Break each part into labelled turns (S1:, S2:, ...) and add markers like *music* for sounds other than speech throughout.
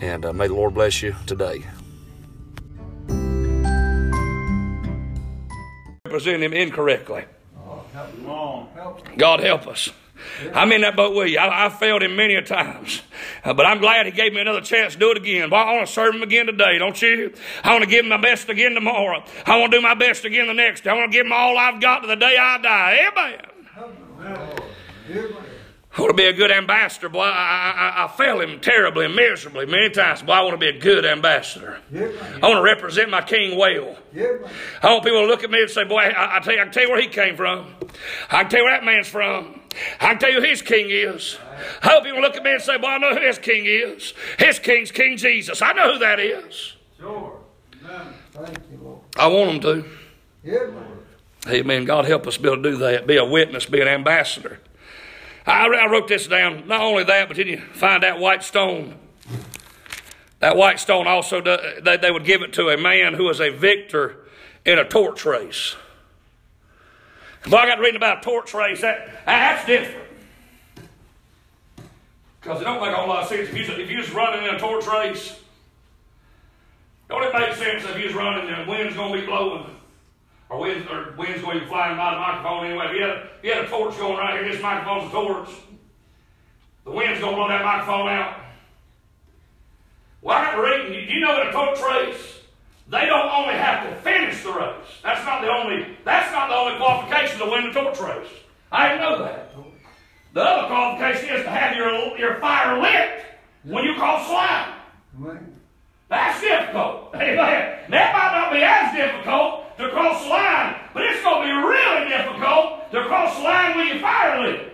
S1: And uh, may the Lord bless you today. Represent him incorrectly. God help us. I'm in that boat with you. I, I failed him many a times. Uh, but I'm glad he gave me another chance to do it again. Well, I want to serve him again today, don't you? I want to give him my best again tomorrow. I want to do my best again the next day. I want to give him all I've got to the day I die. Amen. Amen. I want to be a good ambassador. Boy, I, I, I fail him terribly and miserably many times. Boy, I want to be a good ambassador. I want to represent my king well. I want people to look at me and say, boy, I, I, tell you, I can tell you where he came from. I can tell you where that man's from. I can tell you who his king is. I hope people look at me and say, boy, I know who his king is. His king's King Jesus. I know who that is. Sure. Amen. Thank you, Lord. I want them to. Amen. God help us be able to do that. Be a witness, be an ambassador. I, I wrote this down. Not only that, but then you find that white stone. That white stone also, they, they would give it to a man who was a victor in a torch race. If I got reading about a torch race, that, that's different. Because it don't make a whole lot of sense. If you, if you running in a torch race, don't it make sense if you was running and the wind's going to be blowing? Or winds, or winds going flying by the microphone anyway. If you had, a, if you had a torch going right here, this microphone's a torch. The wind's going to blow that microphone out. Well, I got to read, you, know that a torch race, they don't only have to finish the race. That's not the only, that's not the only qualification to win the torch race. I didn't know that. The other qualification is to have your, your fire lit when you cross the line. That's difficult. Amen. That might not be as difficult to cross the line, but it's going to be really difficult to cross the line with your fire lit.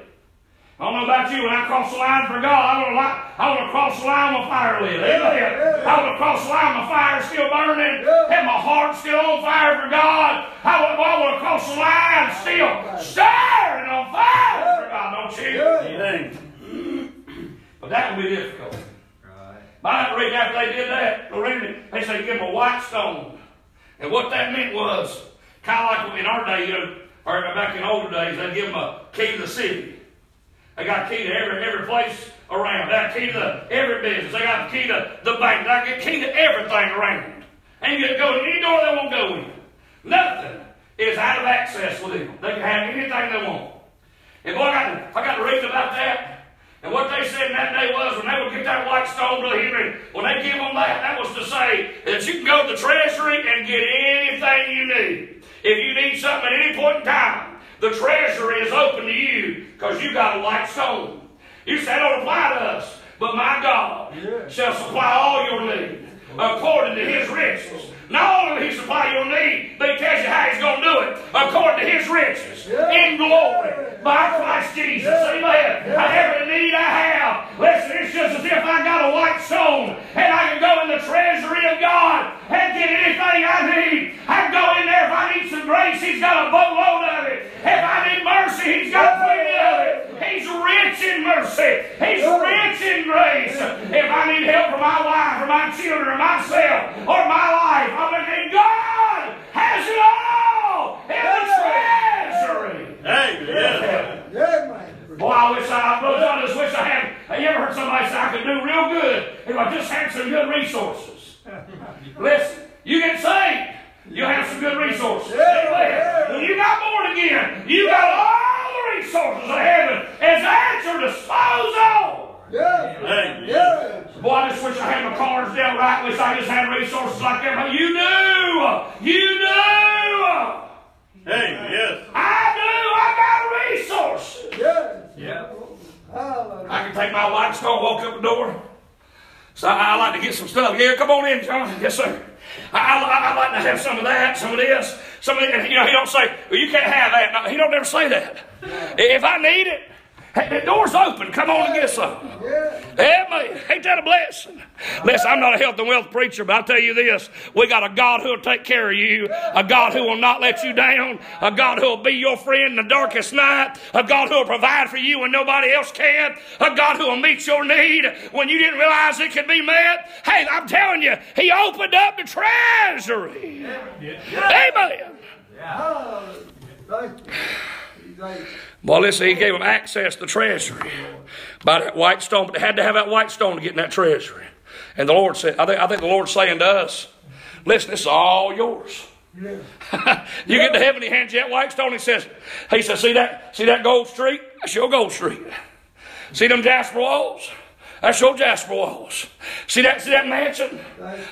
S1: I don't know about you, when I cross the line for God, I want to, I want to cross the line with fire lit. Amen. I want to cross the line, my fire still burning, and my heart still on fire for God. I want, I want to cross the line still stirring on fire for God, don't you? Amen. But that will be difficult. By the after they did that, Lorraine, they said give them a white stone. And what that meant was, kind of like in our day, you know, or back in older days, they'd give them a key to the city. They got a key to every, every place around. They got a key to every business. They got a key to the bank. They got a key to everything around. And you can go any door they won't go in. Nothing is out of access with them. They can have anything they want. And boy, I got to, I got to read about that. And what they said in that day was when they would get that white stone, Brother Henry, when they give them that, that was to say that you can go to the treasury and get anything you need. If you need something at any point in time, the treasury is open to you because you got a white stone. You say, don't apply to us, but my God yeah. shall supply all your need according to his riches. Not only he supply your need, but he tells you how he's going to do it according to his riches in glory by Christ Jesus. Amen. Every need I have, listen, it's just as if I got a white stone and I can go in the treasury of God and get anything I need. I can go in there if I need some grace, he's got a boatload of it. If I need mercy, he's got plenty of it. He's rich in mercy. He's rich in grace. If I need help for my wife my children or myself or my life, I'm thinking God has it all in the treasury. Amen. Yeah. Boy, I wish I, I just wish I had. Have you ever heard somebody say I could do real good if I just had some good resources? *laughs* Listen, you get saved, you have some good resources. Yeah. When you got born again, you got all the resources of heaven as at your disposal. Yeah. Yeah. Boy, I just wish I had my cards dealt right. Wish I just had resources like that. You do. You do. Hey, yes. I do. I got resources. Yes. Yeah. I can take my white stone, walk up the door. So I, I, like to get some stuff. Yeah, come on in, John. Yes, sir. I, I, I, like to have some of that, some of this, some of it. You know, he don't say, well, you can't have that. No, he don't ever say that. If I need it, Hey, the door's open. Come on and get some. Amen. Ain't that a blessing? Listen, I'm not a health and wealth preacher, but I'll tell you this. We got a God who'll take care of you, a God who will not let you down, a God who will be your friend in the darkest night, a God who will provide for you when nobody else can, a God who will meet your need when you didn't realize it could be met. Hey, I'm telling you, He opened up the treasury. Amen. Well, listen, he gave them access to the treasury by that white stone, but they had to have that white stone to get in that treasury. And the Lord said, I think, I think the Lord's saying to us, listen, this is all yours. *laughs* you get to heaven, he hands you that white stone. He says, he says, see that, see that gold street? That's your gold street. See them jasper walls? That's your jasper walls. See that, see that mansion?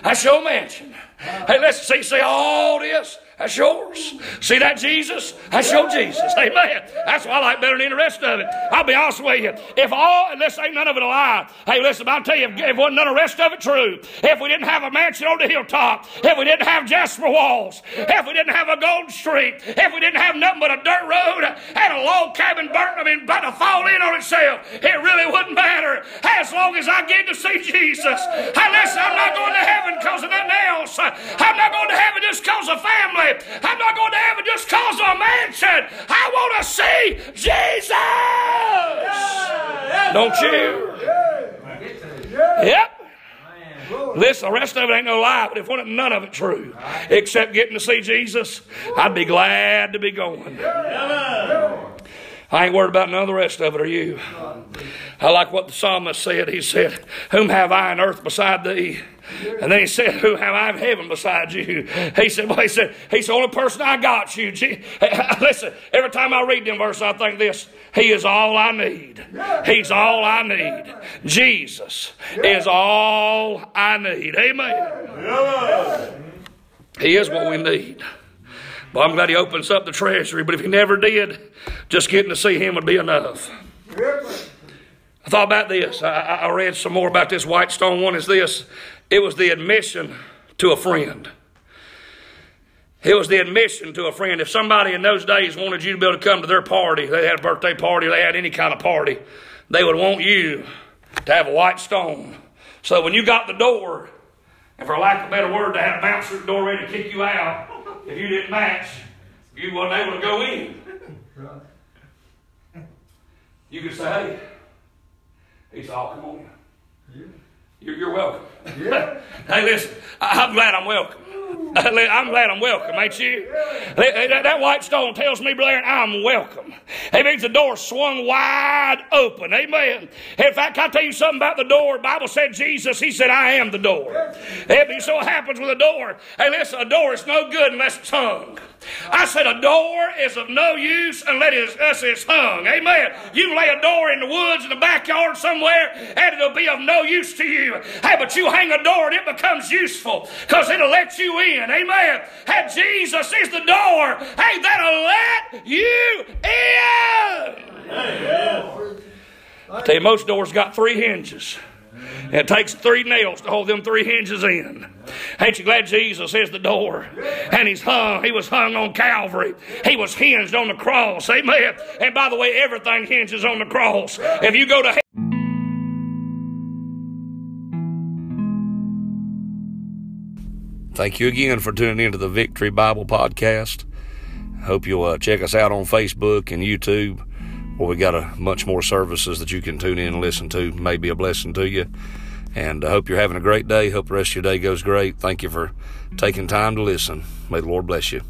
S1: That's your mansion. Hey, let's see, see all this. That's yours. See that Jesus? That's your Jesus. Amen. That's what I like better than the rest of it. I'll be honest with you. If all, and this ain't none of it a lie. Hey, listen, I'll tell you, if, if wasn't none of the rest of it true, if we didn't have a mansion on the hilltop, if we didn't have jasper walls, if we didn't have a gold street, if we didn't have nothing but a dirt road and a log cabin burnt, I mean, about to fall in on itself, it really wouldn't matter. As long as I get to see Jesus. Hey, listen, I'm not going to else. I'm not going to heaven just because of family. I'm not going to heaven just cause of a mansion. I want to see Jesus. Don't you? Yep. Listen, the rest of it ain't no lie, but if wasn't none of it true, except getting to see Jesus, I'd be glad to be going. I ain't worried about none of the rest of it, are you? I like what the psalmist said. He said, Whom have I in earth beside thee? And then he said, Who have I in heaven beside you? He said, Well, he said, He's the only person I got you. *laughs* Listen, every time I read them verses, I think this He is all I need. He's all I need. Jesus is all I need. Amen. He is what we need. Well, I'm glad he opens up the treasury, but if he never did, just getting to see him would be enough. I thought about this. I, I read some more about this white stone one. Is this? It was the admission to a friend. It was the admission to a friend. If somebody in those days wanted you to be able to come to their party, they had a birthday party, they had any kind of party, they would want you to have a white stone. So when you got the door, and for lack of a better word, they had a bouncer at the door ready to kick you out. If you didn't match, you wasn't able to go in. You could say, hey, oh, come on in. You're, you're welcome.
S2: Yeah. *laughs*
S1: hey, listen, I- I'm glad I'm welcome. I'm glad I'm welcome, ain't you? That, white stone tells me, Blair, I'm welcome. It means the door swung wide open. Amen. In fact, I'll tell you something about the door. The Bible said Jesus, He said, I am the door. It so happens with a door. Hey, listen, a door is no good unless it's hung. I said a door is of no use unless it's hung. Amen. You lay a door in the woods in the backyard somewhere and it'll be of no use to you. Hey, but you hang a door and it becomes useful because it'll let you in. Amen. Hey, Jesus is the door. Hey, that'll let you in. I tell you, most doors got three hinges. And it takes three nails to hold them three hinges in. Ain't you glad Jesus is the door? And he's hung. He was hung on Calvary. He was hinged on the cross. Amen. And by the way, everything hinges on the cross. If you go to Thank you again for tuning into the Victory Bible Podcast. Hope you'll uh, check us out on Facebook and YouTube, where we got a much more services that you can tune in and listen to. May be a blessing to you. And I hope you're having a great day. Hope the rest of your day goes great. Thank you for taking time to listen. May the Lord bless you.